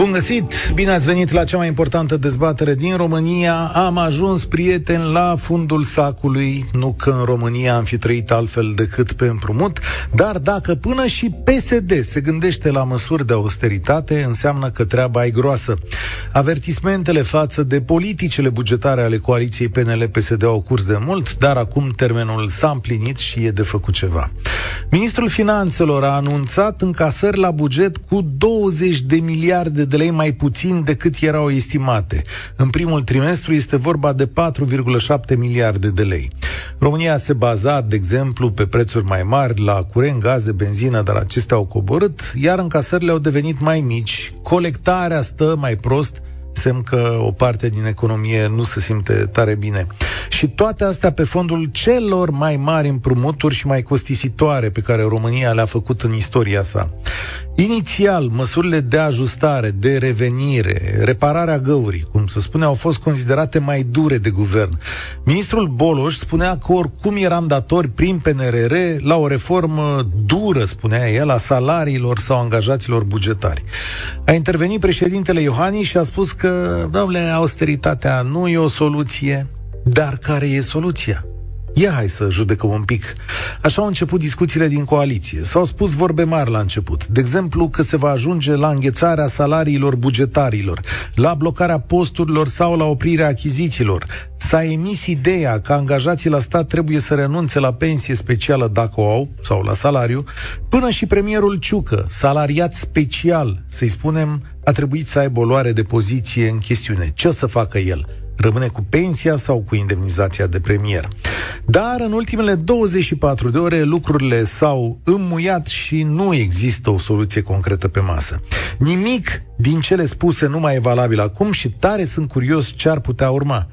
Bun găsit! Bine ați venit la cea mai importantă dezbatere din România. Am ajuns, prieteni, la fundul sacului. Nu că în România am fi trăit altfel decât pe împrumut, dar dacă până și PSD se gândește la măsuri de austeritate, înseamnă că treaba e groasă. Avertismentele față de politicile bugetare ale coaliției PNL-PSD au curs de mult, dar acum termenul s-a împlinit și e de făcut ceva. Ministrul Finanțelor a anunțat încasări la buget cu 20 de miliarde de lei mai puțin decât erau estimate. În primul trimestru este vorba de 4,7 miliarde de lei. România se baza, de exemplu, pe prețuri mai mari la curent, gaze, benzină, dar acestea au coborât, iar încasările au devenit mai mici, colectarea stă mai prost, semn că o parte din economie nu se simte tare bine. Și toate astea pe fondul celor mai mari împrumuturi și mai costisitoare pe care România le-a făcut în istoria sa. Inițial, măsurile de ajustare, de revenire, repararea găurii, cum se spune, au fost considerate mai dure de guvern. Ministrul Boloș spunea că oricum eram datori prin PNRR la o reformă dură, spunea el, a salariilor sau angajaților bugetari. A intervenit președintele Iohannis și a spus că, domnule, austeritatea nu e o soluție, dar care e soluția? Ia hai să judecăm un pic. Așa au început discuțiile din coaliție. S-au spus vorbe mari la început. De exemplu, că se va ajunge la înghețarea salariilor bugetarilor, la blocarea posturilor sau la oprirea achizițiilor. S-a emis ideea că angajații la stat trebuie să renunțe la pensie specială dacă o au, sau la salariu, până și premierul Ciucă, salariat special, să-i spunem, a trebuit să aibă o luare de poziție în chestiune. Ce o să facă el? Rămâne cu pensia sau cu indemnizația de premier. Dar în ultimele 24 de ore lucrurile s-au înmuiat și nu există o soluție concretă pe masă. Nimic din cele spuse nu mai e valabil acum și tare sunt curios ce ar putea urma.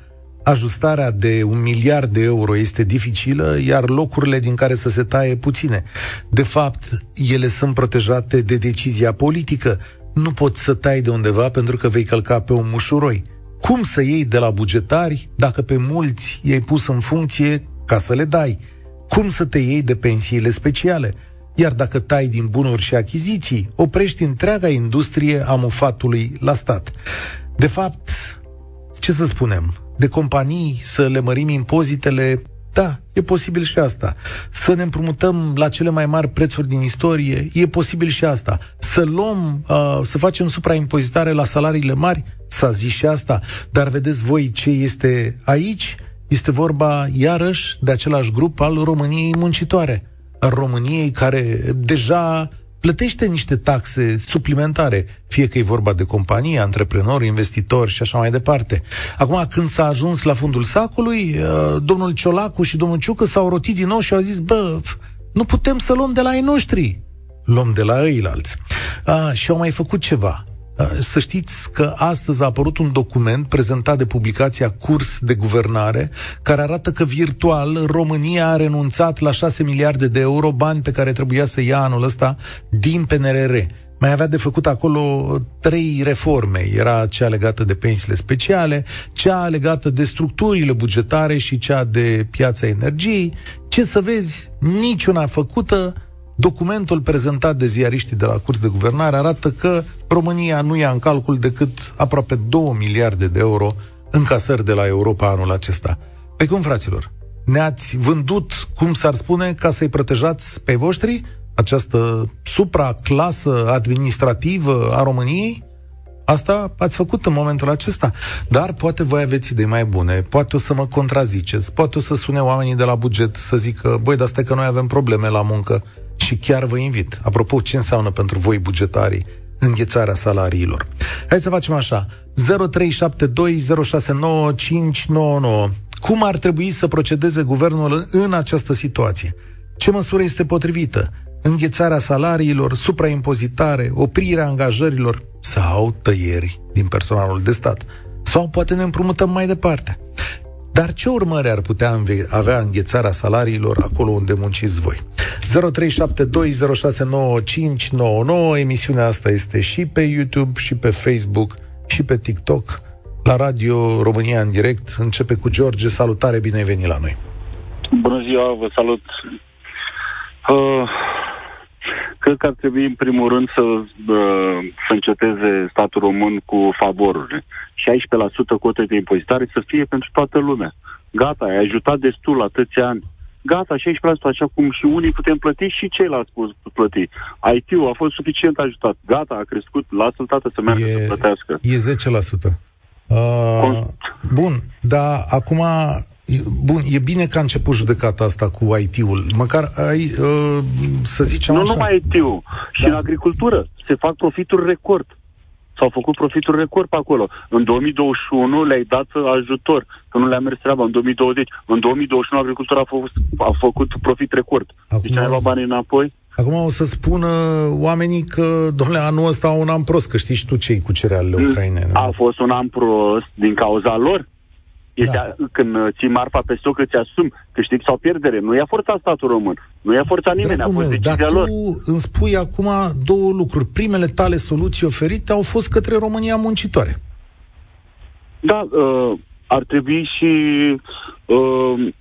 Ajustarea de un miliard de euro este dificilă, iar locurile din care să se taie puține. De fapt, ele sunt protejate de decizia politică. Nu poți să tai de undeva pentru că vei călca pe un mușuroi. Cum să iei de la bugetari dacă pe mulți i-ai pus în funcție ca să le dai? Cum să te iei de pensiile speciale? Iar dacă tai din bunuri și achiziții, oprești întreaga industrie a mufatului la stat. De fapt, ce să spunem, de companii să le mărim impozitele da, e posibil și asta. Să ne împrumutăm la cele mai mari prețuri din istorie, e posibil și asta. Să luăm, uh, să facem supraimpozitare la salariile mari, s-a zis și asta. Dar vedeți voi ce este aici? Este vorba, iarăși, de același grup al României muncitoare. Al României care deja plătește niște taxe suplimentare, fie că e vorba de companie, antreprenori, investitori și așa mai departe. Acum, când s-a ajuns la fundul sacului, uh, domnul Ciolacu și domnul Ciucă s-au rotit din nou și au zis, bă, nu putem să luăm de la ei noștri, luăm de la ei alți. A, și au mai făcut ceva. Să știți că astăzi a apărut un document prezentat de publicația Curs de Guvernare, care arată că virtual România a renunțat la 6 miliarde de euro, bani pe care trebuia să ia anul ăsta din PNRR. Mai avea de făcut acolo trei reforme. Era cea legată de pensiile speciale, cea legată de structurile bugetare și cea de piața energiei. Ce să vezi, niciuna făcută, Documentul prezentat de ziariștii de la curs de guvernare arată că România nu ia în calcul decât aproape 2 miliarde de euro în casări de la Europa anul acesta. Pe cum, fraților? Ne-ați vândut, cum s-ar spune, ca să-i protejați pe voștri? Această supraclasă administrativă a României? Asta ați făcut în momentul acesta. Dar poate voi aveți idei mai bune, poate o să mă contraziceți, poate o să sune oamenii de la buget să zică, băi, dar stai că noi avem probleme la muncă și chiar vă invit. Apropo, ce înseamnă pentru voi bugetarii înghețarea salariilor? Hai să facem așa. 0372069599. Cum ar trebui să procedeze guvernul în această situație? Ce măsură este potrivită? Înghețarea salariilor, supraimpozitare, oprirea angajărilor sau tăieri din personalul de stat? Sau poate ne împrumutăm mai departe? Dar ce urmări ar putea avea înghețarea salariilor acolo unde munciți voi? 0372069599 Emisiunea asta este și pe YouTube, și pe Facebook, și pe TikTok. la Radio România în direct. Începe cu George. Salutare, bine ai venit la noi. Bună ziua, vă salut. Uh, cred că ar trebui, în primul rând, să, uh, să înceteze statul român cu favorurile. 16% cote de impozitare să fie pentru toată lumea. Gata, ai ajutat destul atâția ani. Gata, 16%, așa cum și unii putem plăti și ceilalți pot plăti. IT-ul a fost suficient ajutat. Gata, a crescut, lasă-l tată să meargă e, să plătească. E 10%. Uh, bun, dar acum Bun, e bine că a început judecata asta cu IT-ul. Măcar ai, uh, să zicem Nu așa. numai IT-ul, și da. în agricultură se fac profituri record. S-au făcut profituri record pe acolo. În 2021 le-ai dat ajutor, că nu le-a mers treaba în 2020. În 2021 agricultura a, făcut, a făcut profit record. Acum, deci ai luat banii înapoi? Acum o să spună oamenii că, domnule, anul ăsta un an prost, că știi și tu cei cu cerealele mm. ucrainene. A fost un an prost din cauza lor. Este da. când ții marfa pe stoc, îți asumi câștig sau pierdere. Nu i-a forțat statul român. Nu i-a forțat nimeni, Dragul a fost meu, decizia dar lor. tu îmi spui acum două lucruri. Primele tale soluții oferite au fost către România muncitoare. Da, uh, ar trebui și uh,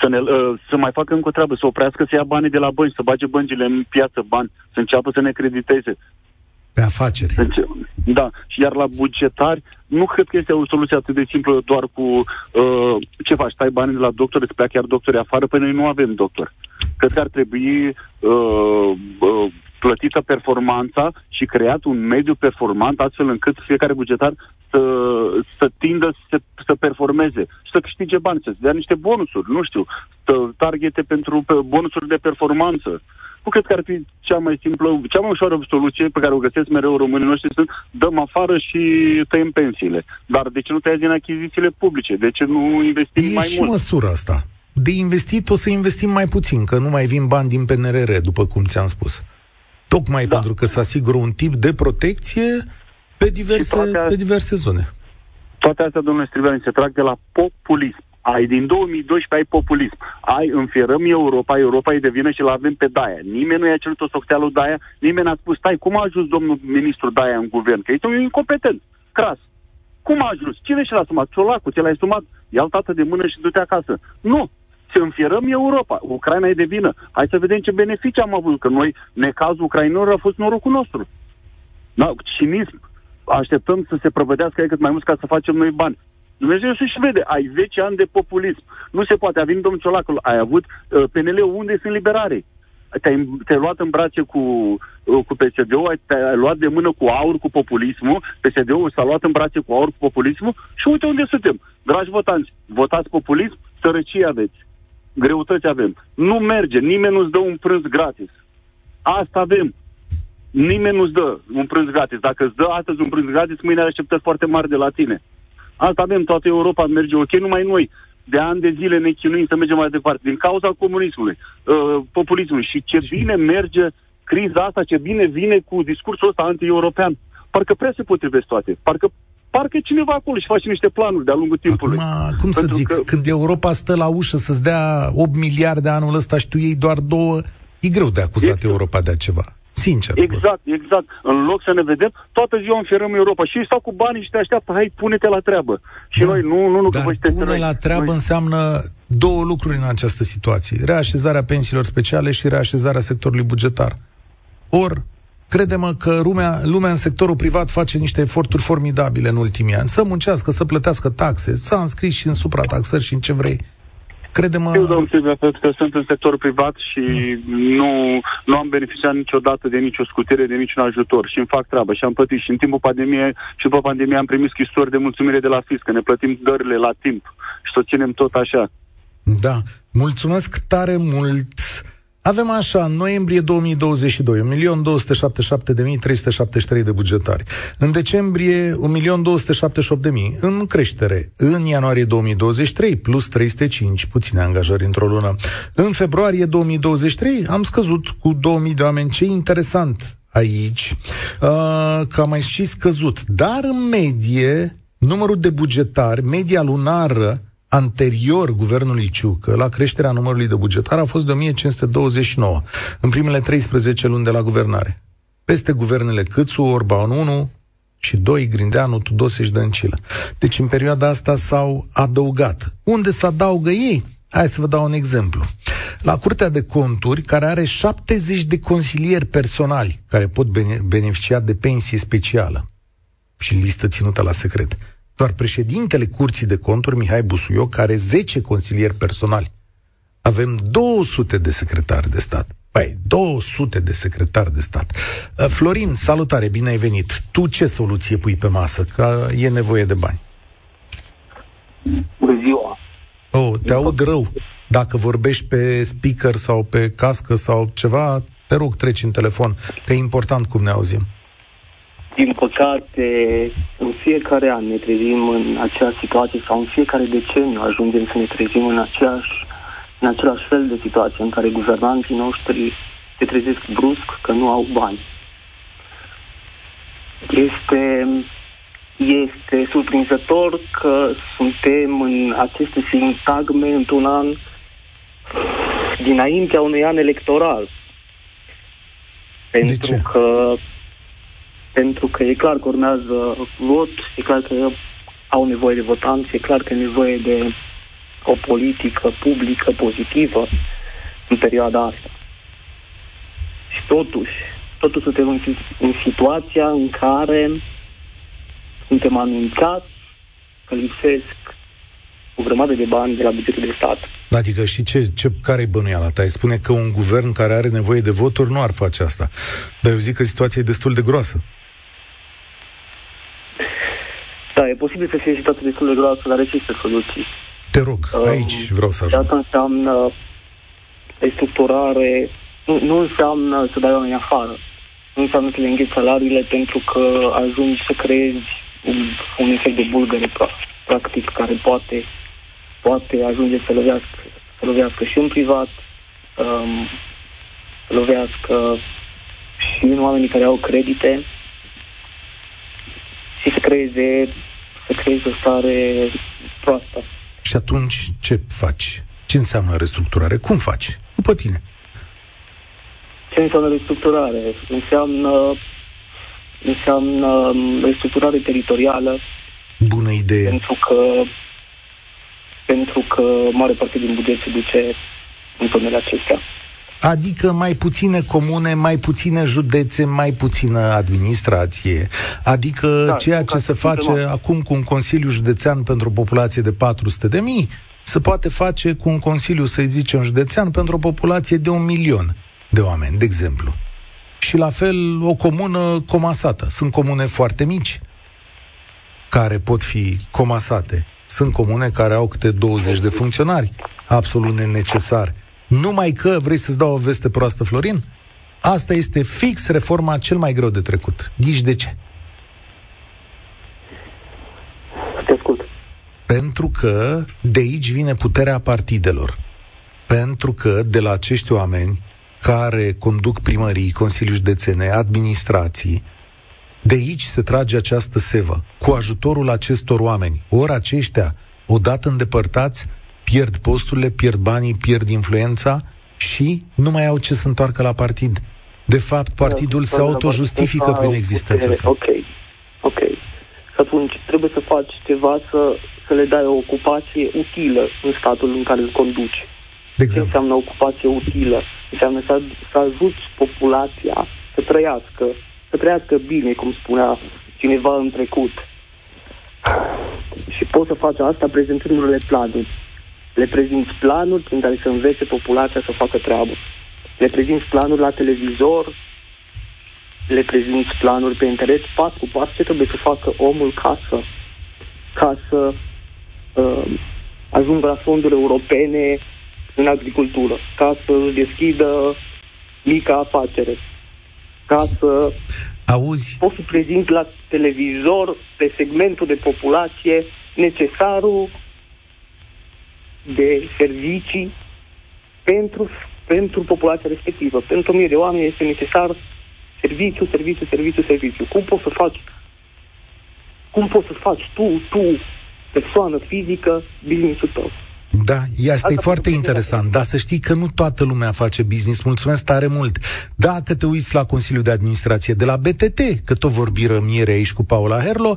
să, ne, uh, să mai facă încă o treabă, să oprească să ia banii de la bănci, să bage băncile în piață bani, să înceapă să ne crediteze. Pe afaceri. Da, și iar la bugetari, nu cred că este o soluție atât de simplă doar cu uh, ce faci, stai banii de la doctor, îți pleacă iar doctori afară, păi noi nu avem doctor. Cred că ar trebui uh, uh, plătită performanța și creat un mediu performant astfel încât fiecare bugetar să, să tindă să, să performeze și să câștige bani, să dea niște bonusuri, nu știu, să targete pentru bonusuri de performanță. Uh, nu cred că ar fi cea mai simplă, cea mai ușoară soluție pe care o găsesc mereu românii noștri sunt dăm afară și tăiem pensiile. Dar de ce nu tăiați din achizițiile publice? De ce nu investim e mai și mult? măsura asta. De investit o să investim mai puțin, că nu mai vin bani din PNRR, după cum ți-am spus. Tocmai da. pentru că se asigură un tip de protecție pe diverse, pe diverse zone. Toate astea, domnule Strivean, se trag de la populism ai din 2012 ai populism. Ai înfierăm Europa, Europa e de vină și l avem pe Daia. Nimeni nu i-a cerut o socteală Daia, nimeni n-a spus, stai, cum a ajuns domnul ministru Daia în guvern? Că este un incompetent, cras. Cum a ajuns? Cine și l-a sumat? Ciolacu, ți l-ai sumat? Ia-l tată de mână și du-te acasă. Nu, să înfierăm Europa. Ucraina e de vină. Hai să vedem ce beneficii am avut, că noi, necazul ucrainilor a fost norocul nostru. Da, cinism. Așteptăm să se prăvădească cât mai mult ca să facem noi bani. Dumnezeu să-și vede, ai 10 ani de populism. Nu se poate, a venit domnul Ciolacul, ai avut uh, PNL-ul, unde sunt liberare? Te-ai, te-ai luat în brațe cu, uh, cu PSD-ul, te-ai luat de mână cu aur cu populismul, PSD-ul s-a luat în brațe cu aur cu populismul și uite unde suntem. Dragi votanți, votați populism, sărăcie aveți, greutăți avem. Nu merge, nimeni nu-ți dă un prânz gratis. Asta avem. Nimeni nu-ți dă un prânz gratis. Dacă îți dă astăzi un prânz gratis, mâine are așteptări foarte mari de la tine. Asta avem, toată Europa merge ok, numai noi. De ani de zile ne chinuim să mergem mai departe, din cauza comunismului, uh, populismului. Și ce bine merge criza asta, ce bine vine cu discursul ăsta anti-european. Parcă prea se potrivesc toate. Parcă parcă e cineva acolo și face niște planuri de-a lungul timpului. Acum, cum să zic, că... când Europa stă la ușă să-ți dea 8 miliarde anul ăsta și tu iei doar două, e greu de acuzat exact. Europa de ceva. Sincer. Exact, bă. exact. În loc să ne vedem, toată ziua înfierăm Europa. Și ei stau cu banii și te așteaptă, hai, pune-te la treabă. Și da, noi, nu, nu, nu, dar că vă pune la treabă noi... înseamnă două lucruri în această situație. Reașezarea pensiilor speciale și reașezarea sectorului bugetar. Or, credem că lumea, lumea în sectorul privat face niște eforturi formidabile în ultimii ani. Să muncească, să plătească taxe, s-a înscris și în suprataxări și în ce vrei. Crede-mă... Eu, domnul Silvia, pentru că sunt în sectorul privat și nu, nu am beneficiat niciodată de nicio scutire, de niciun ajutor și îmi fac treaba și am plătit. Și în timpul pandemiei și după pandemie am primit scrisori de mulțumire de la fisc, că ne plătim dările la timp și să ținem tot așa. Da, mulțumesc tare mult avem așa, în noiembrie 2022, 1.277.373 de bugetari. În decembrie, 1.278.000, în creștere. În ianuarie 2023, plus 305, puține angajări într-o lună. În februarie 2023 am scăzut cu 2.000 de oameni. Ce interesant aici, uh, că am mai și scăzut. Dar în medie, numărul de bugetari, media lunară, anterior guvernului Ciucă la creșterea numărului de bugetar a fost de 1529 în primele 13 luni de la guvernare. Peste guvernele Câțu, Orban 1 și doi, Grindeanu, Tudose și Dăncilă. Deci în perioada asta s-au adăugat. Unde se adaugă ei? Hai să vă dau un exemplu. La Curtea de Conturi, care are 70 de consilieri personali care pot beneficia de pensie specială și listă ținută la secret. Doar președintele Curții de Conturi, Mihai Busuioc, are 10 consilieri personali. Avem 200 de secretari de stat. Păi, 200 de secretari de stat. Uh, Florin, salutare, bine ai venit. Tu ce soluție pui pe masă? Că e nevoie de bani. Bună ziua! Oh, te aud rău. Dacă vorbești pe speaker sau pe cască sau ceva, te rog, treci în telefon, că e important cum ne auzim. Din păcate, în fiecare an ne trezim în aceeași situație sau în fiecare deceniu ajungem să ne trezim în aceeași în același fel de situație în care guvernanții noștri se trezesc brusc că nu au bani. Este, este surprinzător că suntem în aceste sintagme într-un an dinaintea unui an electoral. Pentru că pentru că e clar că urmează vot, e clar că au nevoie de votanți, e clar că e nevoie de o politică publică pozitivă în perioada asta. Și totuși, totuși suntem în, în situația în care suntem anunțați că lipsesc o grămadă de bani de la bugetul de stat. Adică și ce, ce, care e bănuiala ta? Spune că un guvern care are nevoie de voturi nu ar face asta. Dar eu zic că situația e destul de groasă. Da, e posibil să fie situația destul de groasă, dar există soluții. Te rog, aici um, vreau să ajung. Asta înseamnă restructurare, nu, nu înseamnă să dai oamenii afară. Nu înseamnă să le îngheți salariile pentru că ajungi să creezi un, un efect de bulgăre, practic, care poate, poate ajunge să lovească, să lovească și în privat, um, să lovească și în oamenii care au credite și să creeze, să creeze o stare proastă. Și atunci ce faci? Ce înseamnă restructurare? Cum faci? După tine. Ce înseamnă restructurare? Înseamnă, înseamnă um, restructurare teritorială. Bună idee. Pentru că, pentru că mare parte din buget se duce în zonele acestea. Adică mai puține comune, mai puține județe, mai puțină administrație. Adică da, ceea ce se face acum cu un Consiliu Județean pentru o populație de 400 de mii, se poate face cu un Consiliu, să zicem, județean pentru o populație de un milion de oameni, de exemplu. Și la fel o comună comasată. Sunt comune foarte mici care pot fi comasate. Sunt comune care au câte 20 de funcționari, absolut nenecesari. Numai că, vrei să-ți dau o veste proastă, Florin? Asta este fix reforma cel mai greu de trecut. Ghiși de ce? Te ascult. Pentru că de aici vine puterea partidelor. Pentru că de la acești oameni care conduc primării, consilii județene, administrații, de aici se trage această sevă. Cu ajutorul acestor oameni, ori aceștia, odată îndepărtați, pierd posturile, pierd banii, pierd influența și nu mai au ce să întoarcă la partid. De fapt, partidul se auto-justifică prin existența sa. Ok, ok. Atunci trebuie să faci ceva să, să le dai o ocupație utilă în statul în care îl conduci. De exemplu? Ce înseamnă ocupație utilă? Înseamnă să, să ajuți populația să trăiască, să trăiască bine, cum spunea cineva în trecut. Și poți să faci asta prezentându-le planuri le prezinți planuri prin care să învețe populația să facă treabă. Le prezinți planuri la televizor, le prezinți planuri pe internet, pas cu pas, ce trebuie să facă omul ca să, ca să uh, ajungă la fonduri europene în agricultură, ca să își deschidă mica afacere, ca să Auzi? poți să prezinți la televizor pe segmentul de populație necesarul de servicii pentru, pentru populația respectivă. Pentru mii de oameni este necesar serviciu, serviciu, serviciu, serviciu. Cum poți să faci cum poți să faci tu, tu, persoană fizică, business-ul tău? Da, asta, asta e foarte interesant, dar să știi că nu toată lumea face business. Mulțumesc tare mult. Dacă te uiți la Consiliul de Administrație de la BTT, că tot vorbi rămiere aici cu Paula Herlo,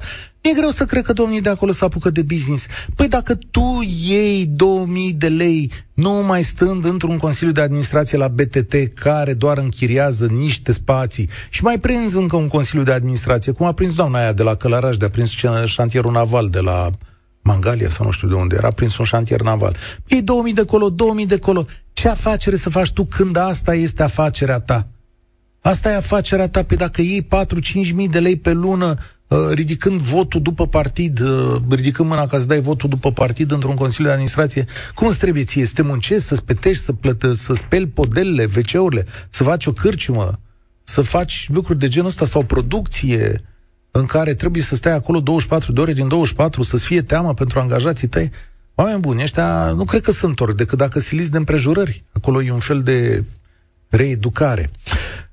e greu să cred că domnii de acolo să apucă de business. Păi dacă tu iei 2000 de lei, nu mai stând într-un Consiliu de Administrație la BTT care doar închiriază niște spații și mai prinzi încă un Consiliu de Administrație, cum a prins doamna aia de la Călăraș, de a prins șantierul naval de la Mangalia sau nu știu de unde, era prins un șantier naval. Ei 2000 de colo, 2000 de colo. Ce afacere să faci tu când asta este afacerea ta? Asta e afacerea ta, pe dacă iei 4-5 mii de lei pe lună, uh, ridicând votul după partid, uh, ridicând mâna ca să dai votul după partid într-un Consiliu de Administrație, cum îți trebuie ție? Să te muncești, să spetești, să, plătă, să speli podelele, wc să faci o cârciumă, să faci lucruri de genul ăsta sau producție, în care trebuie să stai acolo 24 de ore din 24, să-ți fie teamă pentru angajații tăi, oameni buni, ăștia nu cred că se întorc decât dacă siliți de împrejurări. Acolo e un fel de reeducare.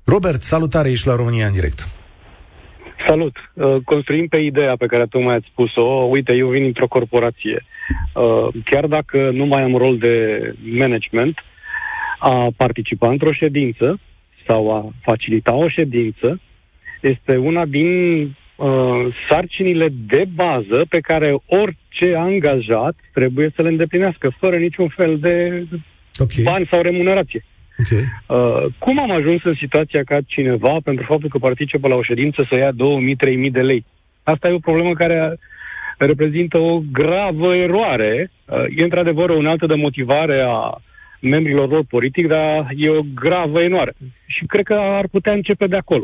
Robert, salutare, ești la România în direct. Salut! Uh, construim pe ideea pe care tocmai ați spus-o. Uite, eu vin într-o corporație. Uh, chiar dacă nu mai am rol de management, a participa într-o ședință sau a facilita o ședință este una din uh, sarcinile de bază pe care orice angajat trebuie să le îndeplinească, fără niciun fel de okay. bani sau remunerație. Okay. Uh, cum am ajuns în situația ca cineva, pentru faptul că participă la o ședință, să ia 2000-3000 de lei? Asta e o problemă care reprezintă o gravă eroare. Uh, e într-adevăr o altă de motivare a membrilor lor politic, dar e o gravă eroare. Și cred că ar putea începe de acolo.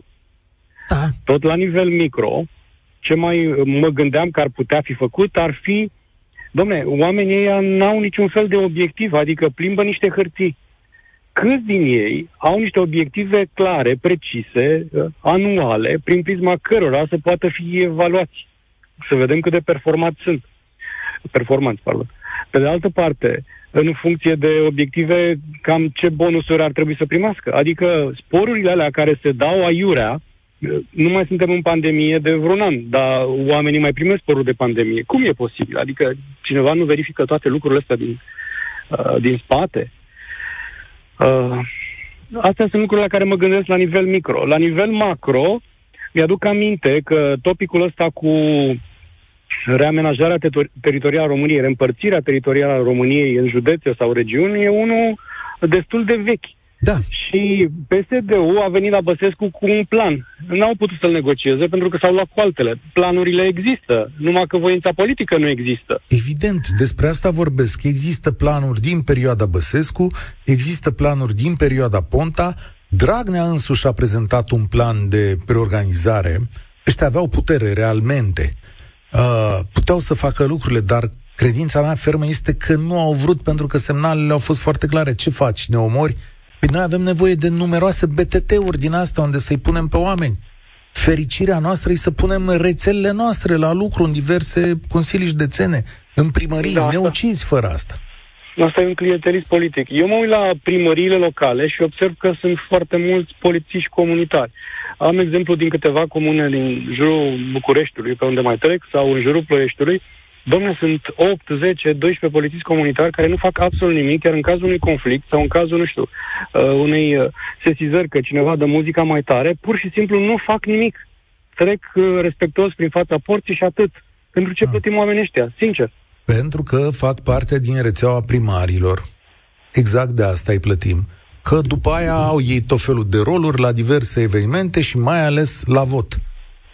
Da. Tot la nivel micro, ce mai mă gândeam că ar putea fi făcut ar fi, domne, oamenii ăia n-au niciun fel de obiectiv, adică plimbă niște hârtii. Câți din ei au niște obiective clare, precise, uh, anuale, prin prisma cărora să poată fi evaluați. Să vedem cât de performanți sunt. Performanți, pardon. Pe de altă parte, în funcție de obiective, cam ce bonusuri ar trebui să primească. Adică sporurile alea care se dau aiurea, nu mai suntem în pandemie de vreun an, dar oamenii mai primesc sporul de pandemie. Cum e posibil? Adică cineva nu verifică toate lucrurile astea din, uh, din spate? Uh, astea sunt lucrurile la care mă gândesc la nivel micro. La nivel macro, mi-aduc aminte că topicul ăsta cu reamenajarea teritorială a României, reîmpărțirea teritorială a României în județe sau regiuni, e unul destul de vechi. Da. Și PSD-ul a venit la Băsescu cu un plan. N-au putut să-l negocieze pentru că s-au luat cu altele. Planurile există, numai că voința politică nu există. Evident, despre asta vorbesc. Există planuri din perioada Băsescu, există planuri din perioada Ponta. Dragnea însuși a prezentat un plan de preorganizare. Ăștia aveau putere realmente. Uh, puteau să facă lucrurile, dar credința mea fermă este că nu au vrut pentru că semnalele au fost foarte clare. Ce faci? Ne omori? Păi noi avem nevoie de numeroase BTT-uri din asta unde să-i punem pe oameni. Fericirea noastră e să punem rețelele noastre la lucru în diverse consilii județene, în primării, da, ne ucizi fără asta. Asta e un clientelism politic. Eu mă uit la primăriile locale și observ că sunt foarte mulți polițiști comunitari. Am exemplu din câteva comune din jurul Bucureștiului, pe unde mai trec, sau în jurul Ploieștiului, Domnule, sunt 8, 10, 12 polițiști comunitari care nu fac absolut nimic, chiar în cazul unui conflict sau în cazul, nu știu, uh, unei uh, sesizări că cineva dă muzica mai tare, pur și simplu nu fac nimic. Trec uh, respectuos prin fața porții și atât. Pentru ce ah. plătim oamenii ăștia? Sincer. Pentru că fac parte din rețeaua primarilor. Exact de asta îi plătim. Că după aia au ei tot felul de roluri la diverse evenimente și mai ales la vot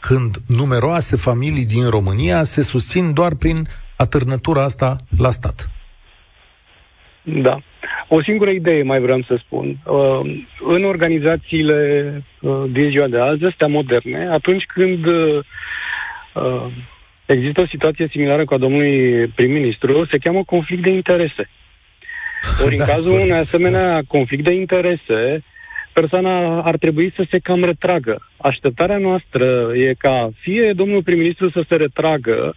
când numeroase familii din România se susțin doar prin atârnătura asta la stat. Da. O singură idee mai vreau să spun. Uh, în organizațiile uh, din ziua de azi, astea moderne, atunci când uh, există o situație similară cu a domnului prim-ministru, se cheamă conflict de interese. Ori în da, cazul unui asemenea conflict de interese, persoana ar trebui să se cam retragă. Așteptarea noastră e ca fie domnul prim-ministru să se retragă,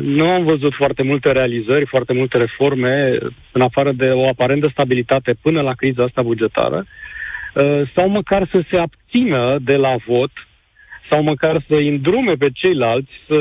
nu am văzut foarte multe realizări, foarte multe reforme, în afară de o aparentă stabilitate până la criza asta bugetară, sau măcar să se abțină de la vot sau măcar să îndrume pe ceilalți să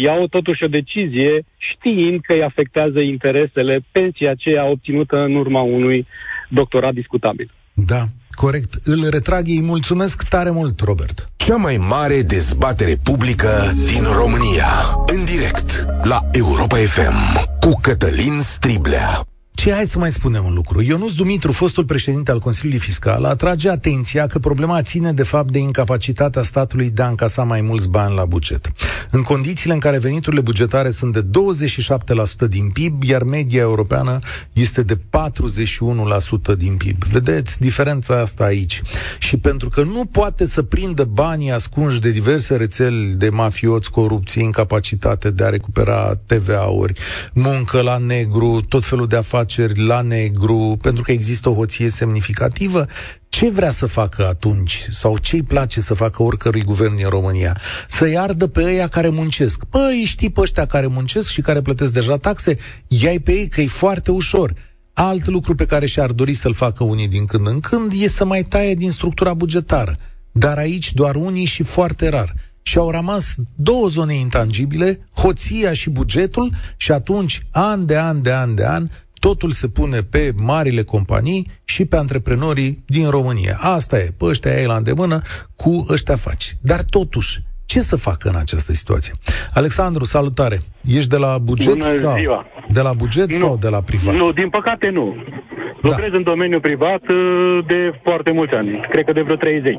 iau totuși o decizie știind că îi afectează interesele pensia aceea obținută în urma unui doctorat discutabil. Da, corect. Îl retrag, îi mulțumesc tare mult, Robert. Cea mai mare dezbatere publică din România. În direct la Europa FM cu Cătălin Striblea. Ce hai să mai spunem un lucru. Ionuț Dumitru, fostul președinte al Consiliului Fiscal, atrage atenția că problema ține de fapt de incapacitatea statului de a încasa mai mulți bani la buget. În condițiile în care veniturile bugetare sunt de 27% din PIB, iar media europeană este de 41% din PIB. Vedeți diferența asta aici. Și pentru că nu poate să prindă banii ascunși de diverse rețele de mafioți, corupție, incapacitate de a recupera TVA-uri, muncă la negru, tot felul de afaceri afaceri la negru, pentru că există o hoție semnificativă, ce vrea să facă atunci sau ce îi place să facă oricărui guvern în România? Să-i ardă pe ăia care muncesc. Păi, știi pe ăștia care muncesc și care plătesc deja taxe? Iai pe ei că e foarte ușor. Alt lucru pe care și-ar dori să-l facă unii din când în când e să mai taie din structura bugetară. Dar aici doar unii și foarte rar și au rămas două zone intangibile, hoția și bugetul, și atunci, an de an de an de an, totul se pune pe marile companii și pe antreprenorii din România. Asta e, pe ăștia ai la îndemână, cu ăștia faci. Dar totuși, ce să facă în această situație? Alexandru, salutare! Ești de la buget Bună sau? Ziua. De la buget nu. sau de la privat? Nu, din păcate nu. Lucrez da. în domeniul privat uh, de foarte mulți ani, cred că de vreo 30.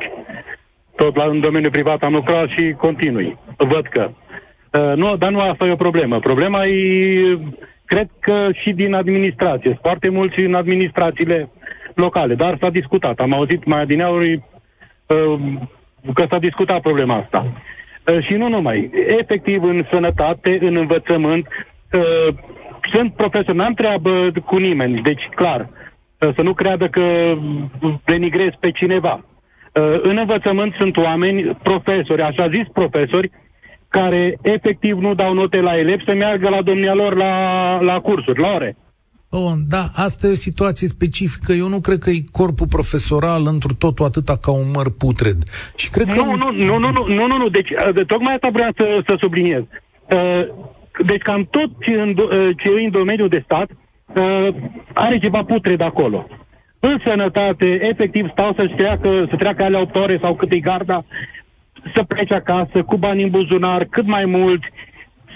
Tot la, în domeniul privat am lucrat și continui. Văd că. Uh, nu, dar nu asta e o problemă. Problema e cred că și din administrație. Foarte mulți în administrațiile locale, dar s-a discutat. Am auzit mai adineauri uh, că s-a discutat problema asta. Uh, și nu numai. Efectiv, în sănătate, în învățământ, uh, sunt profesori, n-am treabă cu nimeni, deci clar, uh, să nu creadă că denigrez pe cineva. Uh, în învățământ sunt oameni, profesori, așa zis profesori, care efectiv nu dau note la elevi să meargă la domnia lor la, la cursuri, la ore. Oh, da, asta e o situație specifică. Eu nu cred că e corpul profesoral într totul atâta ca un măr putred. Și cred nu, că... Nu, nu, nu, nu, nu, nu, nu, nu. Deci, uh, de, tocmai asta vreau să, să subliniez. Uh, deci cam tot ce, în, uh, ce e în domeniul de stat are ceva putred acolo. În sănătate, efectiv, stau să-și treacă, să treacă alea 8 ore sau cât e garda, să plece acasă cu bani în buzunar, cât mai mulți,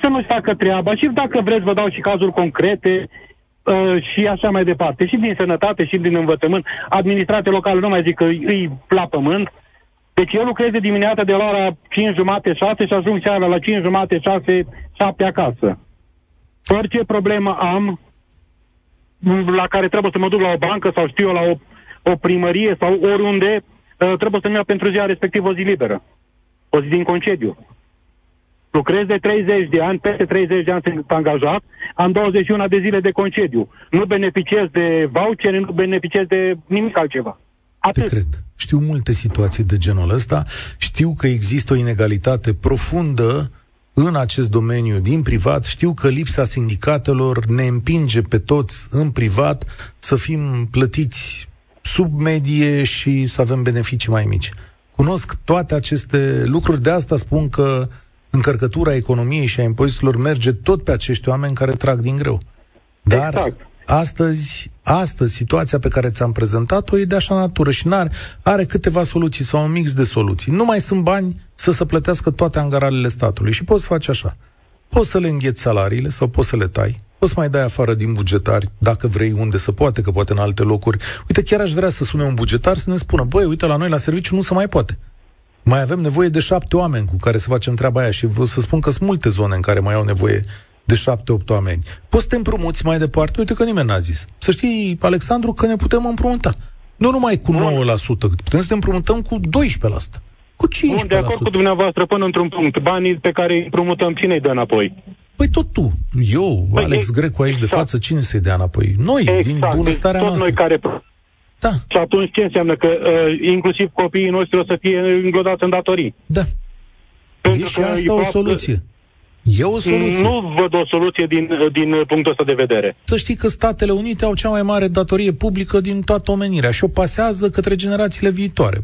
să nu-și facă treaba și dacă vreți vă dau și cazuri concrete uh, și așa mai departe. Și din sănătate și din învățământ. Administrație locală, nu mai zic că îi la pământ. Deci eu lucrez de dimineața de la ora 5 jumate, 6 și ajung seara la 5 jumate, 6, 7 acasă. Orice problemă am la care trebuie să mă duc la o bancă sau știu eu la o, o primărie sau oriunde, uh, trebuie să-mi iau pentru ziua respectiv o zi liberă o zi din concediu. Lucrez de 30 de ani, peste 30 de ani sunt angajat, am 21 de zile de concediu. Nu beneficiez de voucher, nu beneficiez de nimic altceva. Atât. Te cred. Știu multe situații de genul ăsta. Știu că există o inegalitate profundă în acest domeniu din privat. Știu că lipsa sindicatelor ne împinge pe toți în privat să fim plătiți sub medie și să avem beneficii mai mici. Cunosc toate aceste lucruri, de asta spun că încărcătura economiei și a impozitelor merge tot pe acești oameni care trag din greu. Dar exact. astăzi, astăzi, situația pe care ți-am prezentat-o e de așa natură și n-are, are câteva soluții sau un mix de soluții. Nu mai sunt bani să se plătească toate angaralele statului și poți face așa. Poți să le îngheți salariile sau poți să le tai, poți să mai dai afară din bugetari, dacă vrei, unde se poate, că poate în alte locuri. Uite, chiar aș vrea să sune un bugetar să ne spună, băi, uite, la noi la serviciu nu se mai poate. Mai avem nevoie de șapte oameni cu care să facem treaba aia și vă să spun că sunt multe zone în care mai au nevoie de șapte-opt oameni. Poți să te împrumuți mai departe? Uite că nimeni n-a zis. Să știi, Alexandru, că ne putem împrumuta. Nu numai cu 9%, putem să ne împrumutăm cu 12%. Cu 15%. Bun, de acord cu dumneavoastră până într-un punct. Banii pe care îi împrumutăm, cine îi dă înapoi? Păi tot tu, eu, păi Alex e, Grecu aici exact. de față, cine să-i dea înapoi? Noi, exact. din bunăstarea deci tot noastră. noi care... Da. Și atunci ce înseamnă? Că uh, inclusiv copiii noștri o să fie înglodați în datorii. Da. Pentru e și că asta o soluție. E o soluție. Nu văd o soluție din, din punctul ăsta de vedere. Să știi că Statele Unite au cea mai mare datorie publică din toată omenirea și o pasează către generațiile viitoare.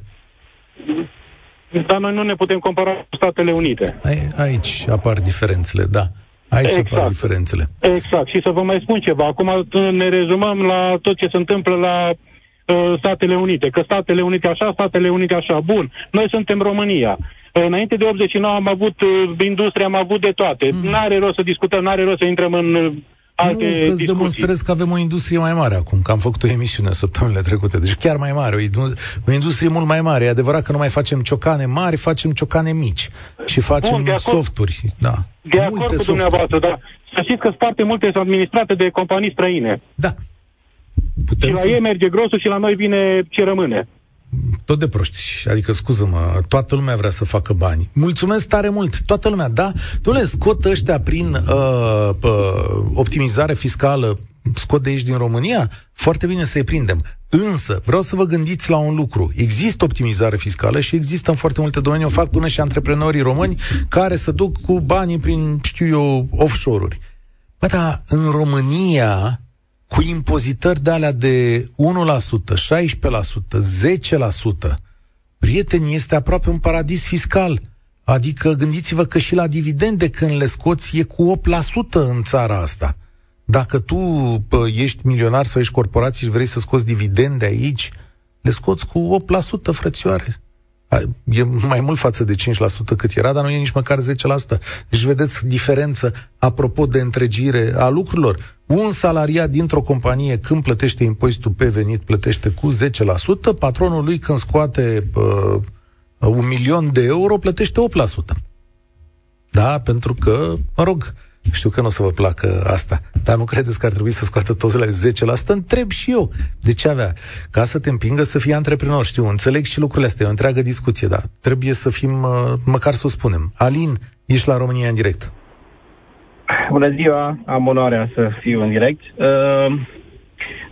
Dar noi nu ne putem compara cu Statele Unite. Aici apar diferențele, da. Aici exact. apar diferențele. Exact. Și să vă mai spun ceva. Acum ne rezumăm la tot ce se întâmplă la uh, Statele Unite. Că Statele Unite așa, Statele Unite așa. Bun. Noi suntem România. Înainte de 89 am avut uh, industrie, am avut de toate. Mm. N-are rost să discutăm, n-are rost să intrăm în uh, alte nu, că demonstrez că avem o industrie mai mare acum, că am făcut o emisiune săptămânile trecute, deci chiar mai mare, o, o industrie mult mai mare. E adevărat că nu mai facem ciocane mari, facem ciocane mici și facem Bun, softuri. Da. De multe acord cu softuri. dumneavoastră, da. Să știți că foarte multe sunt administrate de companii străine. Da. Putem și la să... ei merge grosul și la noi vine ce rămâne tot de proști. Adică, scuză-mă, toată lumea vrea să facă bani. Mulțumesc tare mult, toată lumea, da? Dom'le, scot ăștia prin uh, uh, optimizare fiscală, scot de aici din România, foarte bine să-i prindem. Însă, vreau să vă gândiți la un lucru. Există optimizare fiscală și există în foarte multe domenii, o fac până și antreprenorii români care se duc cu banii prin, știu eu, offshore-uri. Bă, dar în România, cu impozitări de alea de 1%, 16%, 10%, prieteni, este aproape un paradis fiscal. Adică gândiți-vă că și la dividende când le scoți e cu 8% în țara asta. Dacă tu pă, ești milionar sau ești corporație și vrei să scoți dividende aici, le scoți cu 8%, frățioare. E mai mult față de 5% cât era, dar nu e nici măcar 10%. Deci vedeți diferență apropo de întregire a lucrurilor. Un salariat dintr-o companie când plătește impozitul pe venit plătește cu 10%, patronul lui când scoate uh, un milion de euro plătește 8%. Da, pentru că, mă rog, uh, știu că nu o să vă placă asta, dar nu credeți că ar trebui să scoată toți la 10%? Întreb și eu. De ce avea? Ca să te împingă să fii antreprenor, știu, înțeleg și lucrurile astea, e o întreagă discuție, dar trebuie să fim, uh, măcar să o spunem. Alin, ești la România în direct. Bună ziua, am onoarea să fiu în direct. Uh,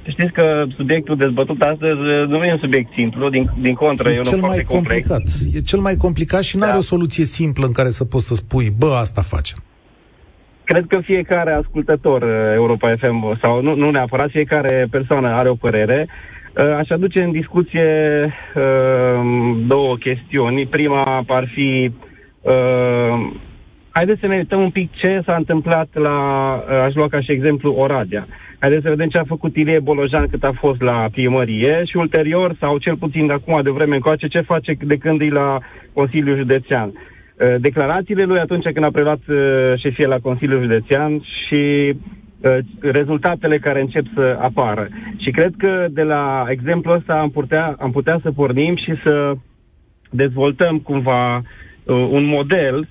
știți că subiectul dezbătut astăzi uh, nu e un subiect simplu, din, din contră, e, e cel mai complicat. Complex. E cel mai complicat și nu are da. o soluție simplă în care să poți să spui, bă, asta facem. Cred că fiecare ascultător uh, Europa FM, sau nu, nu neapărat, fiecare persoană are o părere. Uh, aș aduce în discuție uh, două chestiuni. Prima ar fi uh, haideți să ne uităm un pic ce s-a întâmplat la, uh, aș lua ca și exemplu, Oradea. Haideți să vedem ce a făcut Ilie Bolojan cât a fost la primărie și ulterior, sau cel puțin de acum de vreme încoace, ce face de când e la Consiliul Județean. Uh, Uh, declarațiile lui atunci când a preluat uh, șefia la Consiliul Județean și uh, rezultatele care încep să apară. Și cred că de la exemplul ăsta am putea, am putea să pornim și să dezvoltăm cumva un model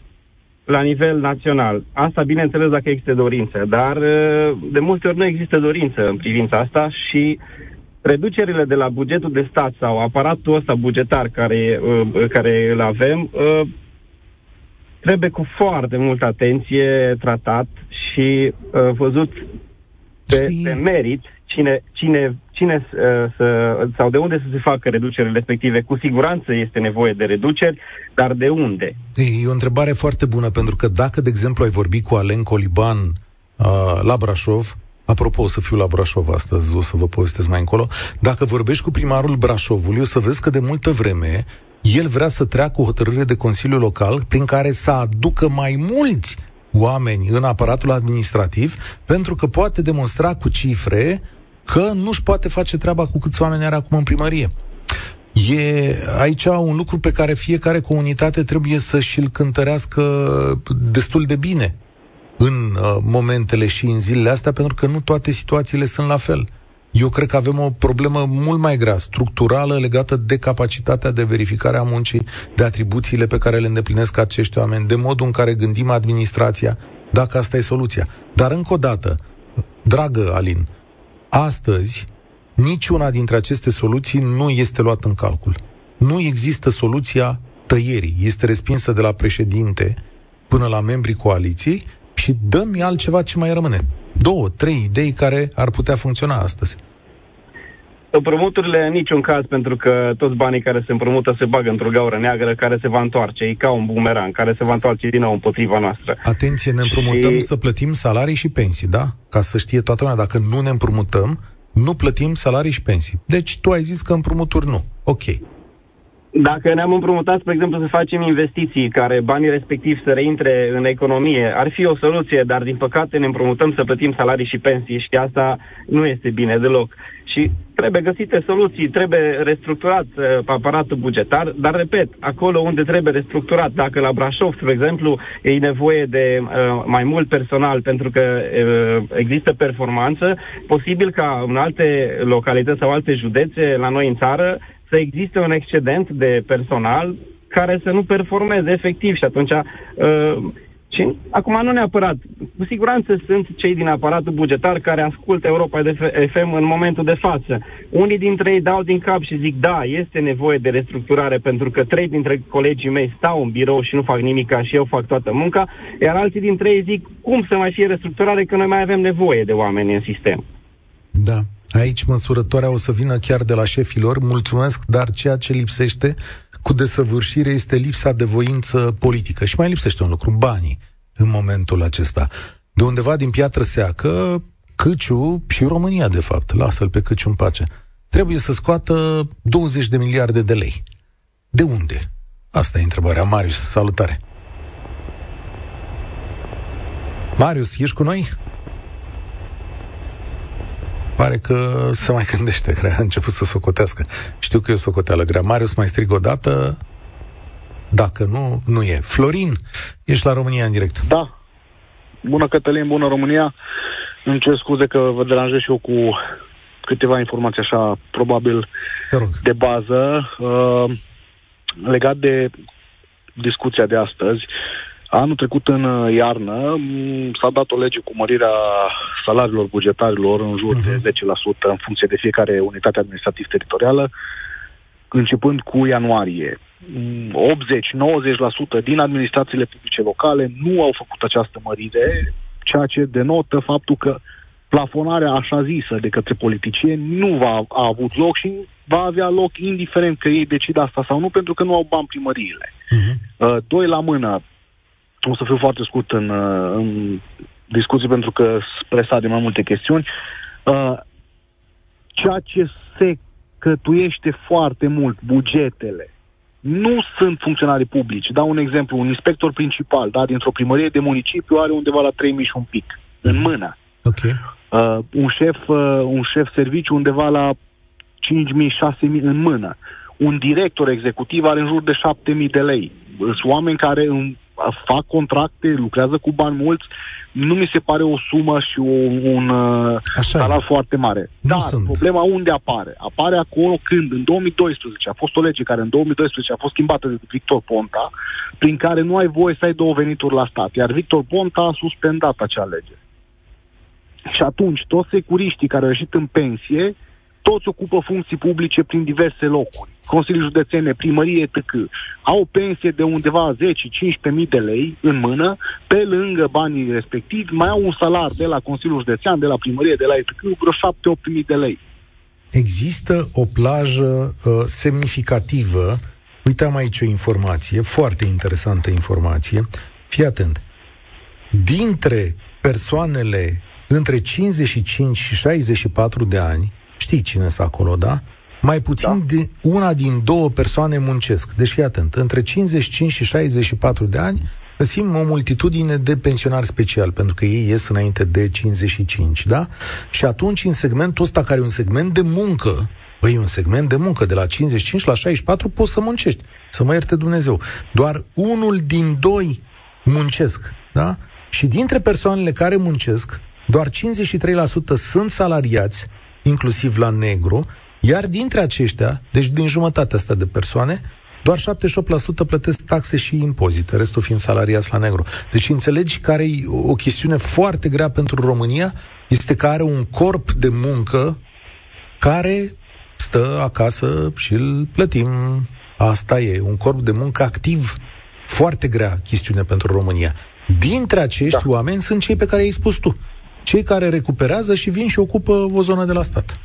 la nivel național. Asta, bineînțeles, dacă există dorință, dar de multe ori nu există dorință în privința asta și reducerile de la bugetul de stat sau aparatul ăsta bugetar care, care îl avem trebuie cu foarte multă atenție tratat și uh, văzut pe, pe merit cine, cine, cine uh, să, sau de unde să se facă reducerile respective. Cu siguranță este nevoie de reduceri, dar de unde? E o întrebare foarte bună, pentru că dacă, de exemplu, ai vorbit cu Alen Coliban uh, la Brașov, Apropo, o să fiu la Brașov astăzi, o să vă povestesc mai încolo. Dacă vorbești cu primarul Brașovului, o să vezi că de multă vreme el vrea să treacă o hotărâre de Consiliu Local prin care să aducă mai mulți oameni în aparatul administrativ pentru că poate demonstra cu cifre că nu-și poate face treaba cu câți oameni are acum în primărie. E aici un lucru pe care fiecare comunitate trebuie să și-l cântărească destul de bine în uh, momentele și în zilele astea, pentru că nu toate situațiile sunt la fel. Eu cred că avem o problemă mult mai grea, structurală, legată de capacitatea de verificare a muncii, de atribuțiile pe care le îndeplinesc acești oameni, de modul în care gândim administrația, dacă asta e soluția. Dar încă o dată, dragă Alin, astăzi niciuna dintre aceste soluții nu este luată în calcul. Nu există soluția tăierii. Este respinsă de la președinte până la membrii coaliției și dăm altceva ce mai rămâne. Două, trei idei care ar putea funcționa astăzi. Împrumuturile în niciun caz, pentru că toți banii care se împrumută se bagă într-o gaură neagră care se va întoarce. E ca un bumerang care se va întoarce din nou împotriva noastră. Atenție, ne împrumutăm și... să plătim salarii și pensii, da? Ca să știe toată lumea, dacă nu ne împrumutăm, nu plătim salarii și pensii. Deci tu ai zis că împrumuturi nu. Ok. Dacă ne-am împrumutat, spre exemplu, să facem investiții care banii respectivi să reintre în economie, ar fi o soluție, dar din păcate ne împrumutăm să plătim salarii și pensii și asta nu este bine deloc. Și trebuie găsite soluții, trebuie restructurat uh, aparatul bugetar, dar repet, acolo unde trebuie restructurat, dacă la Brașov, spre exemplu, e nevoie de uh, mai mult personal pentru că uh, există performanță, posibil ca în alte localități sau alte județe la noi în țară să existe un excedent de personal care să nu performeze efectiv și atunci uh, și acum nu neapărat, cu siguranță sunt cei din aparatul bugetar care ascultă Europa de FM în momentul de față. Unii dintre ei dau din cap și zic, da, este nevoie de restructurare pentru că trei dintre colegii mei stau în birou și nu fac nimic ca și eu fac toată munca, iar alții dintre ei zic, cum să mai fie restructurare că noi mai avem nevoie de oameni în sistem. Da. Aici măsurătoarea o să vină chiar de la șefilor. Mulțumesc, dar ceea ce lipsește cu desăvârșire este lipsa de voință politică. Și mai lipsește un lucru, banii în momentul acesta. De undeva din piatră seacă, Căciu și România, de fapt, lasă-l pe Căciu în pace, trebuie să scoată 20 de miliarde de lei. De unde? Asta e întrebarea. Marius, salutare! Marius, ești cu noi? Pare că se mai gândește, cred, a început să socotească. Știu că e o socoteală grea. Marius, mai strig o dată? Dacă nu, nu e. Florin, ești la România în direct. Da. Bună Cătălin, bună România. Îmi cer scuze că vă deranjez și eu cu câteva informații așa, probabil de bază, uh, legat de discuția de astăzi. Anul trecut, în uh, iarnă, s-a dat o lege cu mărirea salariilor bugetarilor în jur uh-huh. de 10% mhm. în funcție de fiecare unitate administrativ-teritorială, începând cu ianuarie. 80-90% din administrațiile publice locale nu au făcut această mărire, ceea ce denotă faptul că plafonarea așa zisă de către politicieni nu va a avut loc și va avea loc indiferent că ei decid asta sau nu, pentru că nu au bani primăriile. Uh-huh. Uh, doi la mână, o să fiu foarte scurt în, uh, în discuții pentru că presat de mai multe chestiuni. Uh, ceea ce se cătuiește foarte mult, bugetele, nu sunt funcționari publici. Dau un exemplu, un inspector principal, da, dintr-o primărie de municipiu are undeva la 3.000 și un pic, în mână. Okay. Uh, un șef uh, un șef serviciu undeva la 5.000, 6.000 în mână. Un director executiv are în jur de 7.000 de lei. Sunt oameni care în fac contracte, lucrează cu bani mulți, nu mi se pare o sumă și o, un uh, salar foarte mare. Nu Dar sunt. problema unde apare? Apare acolo când în 2012 a fost o lege care în 2012 a fost schimbată de Victor Ponta, prin care nu ai voie să ai două venituri la stat. Iar Victor Ponta a suspendat acea lege. Și atunci toți securiștii care au ieșit în pensie toți ocupă funcții publice prin diverse locuri. Consilii județene, primărie, etc. Au pensie de undeva 10-15 mii de lei în mână, pe lângă banii respectivi, mai au un salar de la Consiliul Județean, de la primărie, de la etc. vreo 7-8 mii de lei. Există o plajă uh, semnificativă, uite am aici o informație, foarte interesantă informație, fii atent, dintre persoanele între 55 și 64 de ani, Știi cine sunt acolo, da? Mai puțin da. de una din două persoane muncesc. Deci fii atent, între 55 și 64 de ani găsim o multitudine de pensionari special, pentru că ei ies înainte de 55, da? Și atunci, în segmentul ăsta, care e un segment de muncă, Băi, e un segment de muncă, de la 55 la 64 poți să muncești, să mă ierte Dumnezeu. Doar unul din doi muncesc, da? Și dintre persoanele care muncesc, doar 53% sunt salariați, inclusiv la negru, iar dintre aceștia, deci din jumătatea asta de persoane, doar 78% plătesc taxe și impozite, restul fiind salariați la negru. Deci înțelegi care e o chestiune foarte grea pentru România, este că are un corp de muncă care stă acasă și îl plătim. Asta e, un corp de muncă activ. Foarte grea chestiune pentru România. Dintre acești da. oameni sunt cei pe care i-ai spus tu cei care recuperează și vin și ocupă o zonă de la stat.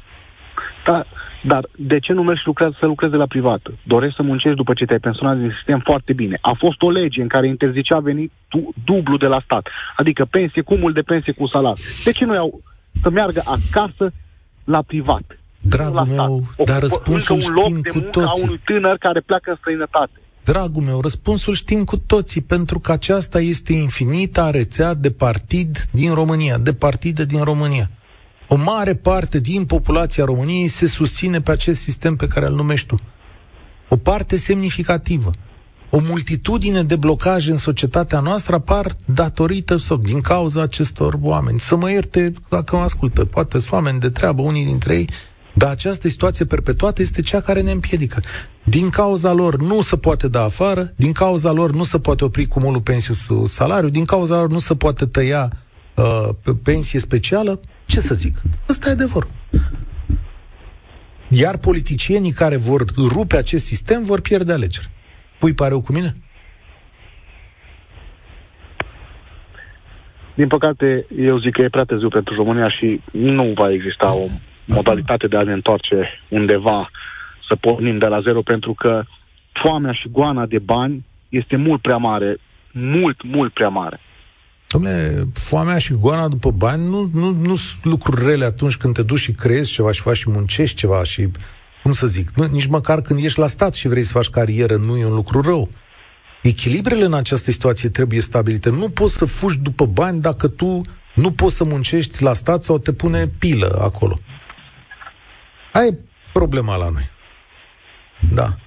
Da, dar de ce nu mergi lucrează, să lucrezi la privat? Dorești să muncești după ce te-ai pensionat din sistem foarte bine. A fost o lege în care interzicea venit dublu de la stat. Adică pensie, cumul de pensie cu salar. De ce nu iau să meargă acasă la privat? Dragul la meu, stat. dar Ocupă răspunsul încă un loc știm de cu muncă toții. a unui tânăr care pleacă în străinătate. Dragul meu, răspunsul știm cu toții, pentru că aceasta este infinita rețea de partid din România, de partide din România. O mare parte din populația României se susține pe acest sistem pe care îl numești tu. O parte semnificativă. O multitudine de blocaje în societatea noastră apar datorită sau din cauza acestor oameni. Să mă ierte dacă mă ascultă, poate sunt oameni de treabă, unii dintre ei, dar această situație perpetuată este cea care ne împiedică. Din cauza lor nu se poate da afară, din cauza lor nu se poate opri cumulul pensiu salariu, din cauza lor nu se poate tăia uh, pensie specială. Ce să zic? Ăsta e adevărul. Iar politicienii care vor rupe acest sistem vor pierde alegeri. Pui pareu cu mine? Din păcate, eu zic că e prea târziu pentru România și nu va exista o modalitate de a ne întoarce undeva să pornim de la zero, pentru că foamea și goana de bani este mult prea mare, mult, mult prea mare. Dom'le, foamea și goana după bani nu, nu, nu sunt lucruri rele atunci când te duci și creezi ceva și faci și muncești ceva și, cum să zic, nu, nici măcar când ești la stat și vrei să faci carieră, nu e un lucru rău. Echilibrele în această situație trebuie stabilite. Nu poți să fugi după bani dacă tu nu poți să muncești la stat sau te pune pilă acolo. Aia e problema la noi. Da.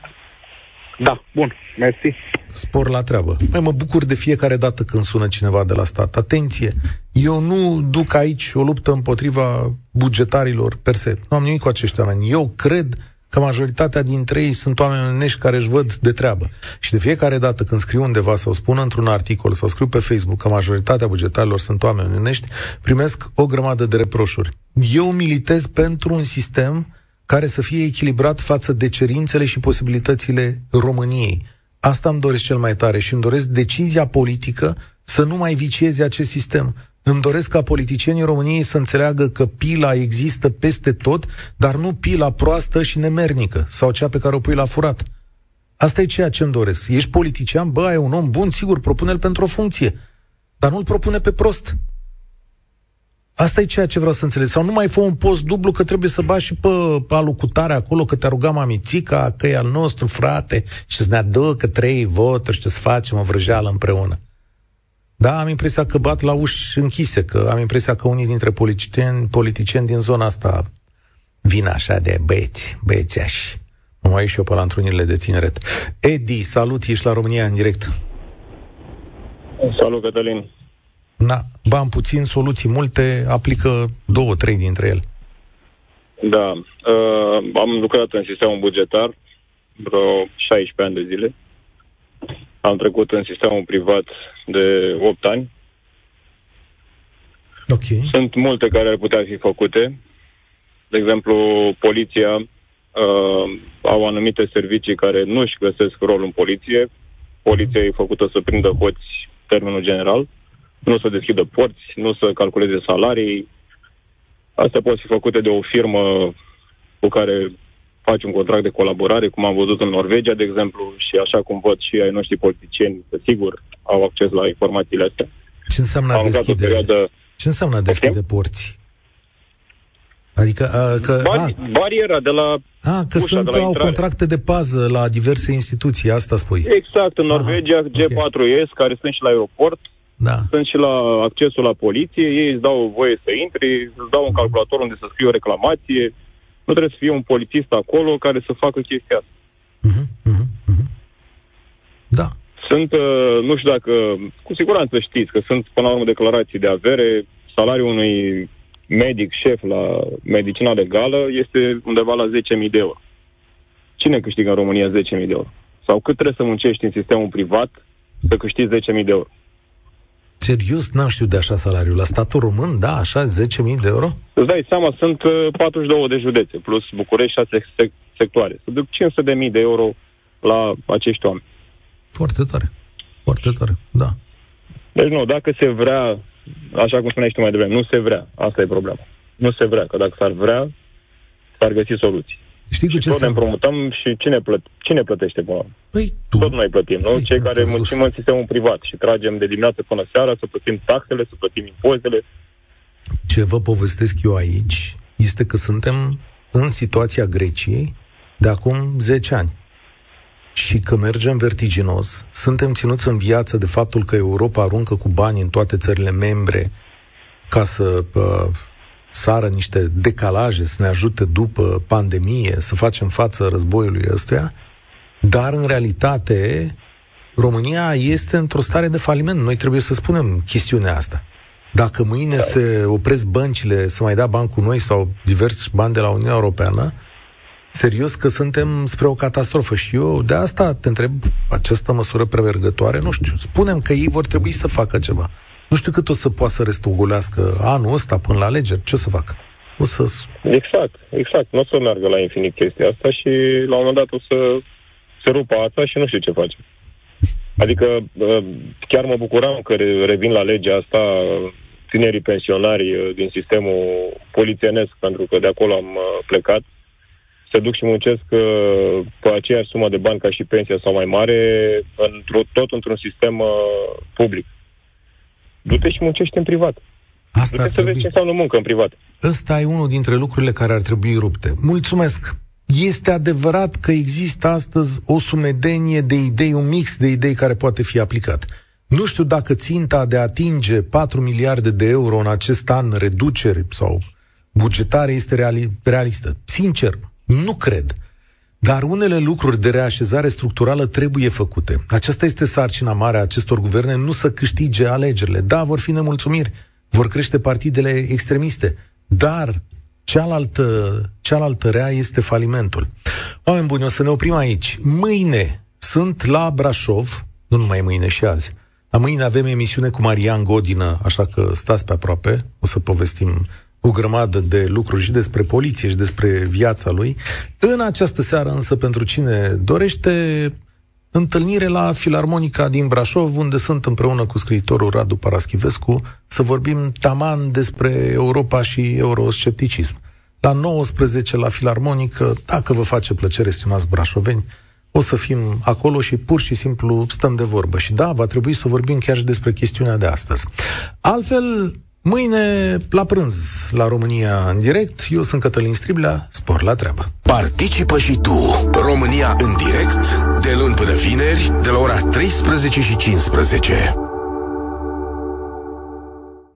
Da, bun, mersi. Spor la treabă. Mai mă bucur de fiecare dată când sună cineva de la stat. Atenție! Eu nu duc aici o luptă împotriva bugetarilor per se. Nu am nimic cu acești oameni. Eu cred că majoritatea dintre ei sunt oameni onești care își văd de treabă. Și de fiecare dată când scriu undeva sau spun într-un articol sau scriu pe Facebook că majoritatea bugetarilor sunt oameni onești, primesc o grămadă de reproșuri. Eu militez pentru un sistem care să fie echilibrat față de cerințele și posibilitățile României. Asta îmi doresc cel mai tare și îmi doresc decizia politică să nu mai vicieze acest sistem. Îmi doresc ca politicienii României să înțeleagă că pila există peste tot, dar nu pila proastă și nemernică sau cea pe care o pui la furat. Asta e ceea ce îmi doresc. Ești politician, bă, ai un om bun, sigur, propune-l pentru o funcție, dar nu-l propune pe prost. Asta e ceea ce vreau să înțeleg. Sau nu mai fă un post dublu că trebuie să bagi și pe alucutare acolo, că te-a rugat mamițica, că e al nostru, frate, și să ne aducă trei voturi și să facem o vrăjeală împreună. Da, am impresia că bat la uși închise, că am impresia că unii dintre politicieni, politicieni din zona asta vin așa de băieți, băiețeași. Mă mai și eu pe la întrunirile de tineret. Edi, salut, ești la România în direct. Salut, Cătălin. Na, bani puțin, soluții multe, aplică două, trei dintre ele. Da, uh, am lucrat în sistemul bugetar vreo 16 ani de zile. Am trecut în sistemul privat de 8 ani. Ok. Sunt multe care ar putea fi făcute. De exemplu, poliția uh, au anumite servicii care nu își găsesc rol în poliție. Poliția e făcută să prindă hoți termenul general, nu să deschidă porți, nu să calculeze salarii. Astea pot fi făcute de o firmă cu care faci un contract de colaborare, cum am văzut în Norvegia, de exemplu, și așa cum văd și ai noștri politicieni, că sigur au acces la informațiile astea. Ce înseamnă a Am lucrat o deschide? perioadă... Ce înseamnă a deschide porți? Adică, a, că, a, Bari- bariera de la a, că ușa sunt, de la au intrare. contracte de pază la diverse instituții, asta spui. Exact, în Norvegia, Aha, G4S, care sunt și la aeroport, Da. sunt și la accesul la poliție, ei îți dau voie să intri, îți dau un calculator unde să scrii o reclamație, nu trebuie să fie un polițist acolo care să facă chestia asta. Mhm, mhm, mhm. Da. Sunt, uh, nu știu dacă, cu siguranță știți că sunt până la urmă declarații de avere, salariul unui medic șef la medicina legală este undeva la 10.000 de euro. Cine câștigă în România 10.000 de euro? Sau cât trebuie să muncești în sistemul privat să câștigi 10.000 de euro? Serios, n-am știut de așa salariul. La statul român, da, așa, 10.000 de euro? Îți dai seama, sunt uh, 42 de județe, plus București 6 sec- sectoare. Să duc 500.000 de euro la acești oameni. Foarte tare. Foarte tare, da. Deci nu, dacă se vrea, așa cum spuneai și tu mai devreme, nu se vrea. Asta e problema. Nu se vrea, că dacă s-ar vrea, s-ar găsi soluții. Știi cu Și ce tot ne se... împrumutăm și cine, plăt- cine plătește până la urmă? Păi, tu. Tot noi plătim, nu? Păi, Cei nu care te-ai muncim dus. în sistemul privat și tragem de dimineață până seara să plătim taxele, să plătim impozitele. Ce vă povestesc eu aici este că suntem în situația Greciei de acum 10 ani. Și că mergem vertiginos, suntem ținuți în viață de faptul că Europa aruncă cu bani în toate țările membre ca să uh, sară niște decalaje, să ne ajute după pandemie, să facem față războiului ăstuia, dar în realitate România este într-o stare de faliment. Noi trebuie să spunem chestiunea asta. Dacă mâine se opresc băncile să mai dea bani cu noi sau diversi bani de la Uniunea Europeană, serios că suntem spre o catastrofă. Și eu de asta te întreb această măsură prevergătoare, nu știu, spunem că ei vor trebui să facă ceva. Nu știu cât o să poată să restogolească anul ăsta până la alegeri, ce o să facă? O să... Exact, exact. Nu o să meargă la infinit chestia asta și la un moment dat o să se rupă asta și nu știu ce face. Adică chiar mă bucuram că revin la legea asta tinerii pensionari uh, din sistemul polițienesc, pentru că de acolo am uh, plecat, se duc și muncesc uh, pe aceeași sumă de bani ca și pensia sau mai mare, într tot într-un sistem public. Du-te și muncești în privat. Asta Du-te să trebui... vezi ce înseamnă muncă în privat. Ăsta e unul dintre lucrurile care ar trebui rupte. Mulțumesc! Este adevărat că există astăzi o sumedenie de idei, un mix de idei care poate fi aplicat. Nu știu dacă ținta de a atinge 4 miliarde de euro în acest an reduceri sau bugetare este reali- realistă. Sincer, nu cred. Dar unele lucruri de reașezare structurală trebuie făcute. Aceasta este sarcina mare a acestor guverne, nu să câștige alegerile. Da, vor fi nemulțumiri, vor crește partidele extremiste, dar cealaltă, cealaltă rea este falimentul. Oameni buni, o să ne oprim aici. Mâine sunt la Brașov, nu numai mâine și azi, la mâine avem emisiune cu Marian Godină, așa că stați pe aproape, o să povestim o grămadă de lucruri și despre poliție și despre viața lui. În această seară însă, pentru cine dorește, întâlnire la Filarmonica din Brașov, unde sunt împreună cu scriitorul Radu Paraschivescu să vorbim taman despre Europa și euroscepticism. La 19 la Filarmonică, dacă vă face plăcere, stimați brașoveni, o să fim acolo și pur și simplu stăm de vorbă. Și da, va trebui să vorbim chiar și despre chestiunea de astăzi. Altfel, Mâine, la prânz, la România în direct, eu sunt Cătălin Striblea, spor la treabă. Participă și tu, România în direct, de luni până vineri, de la ora 13 și 15.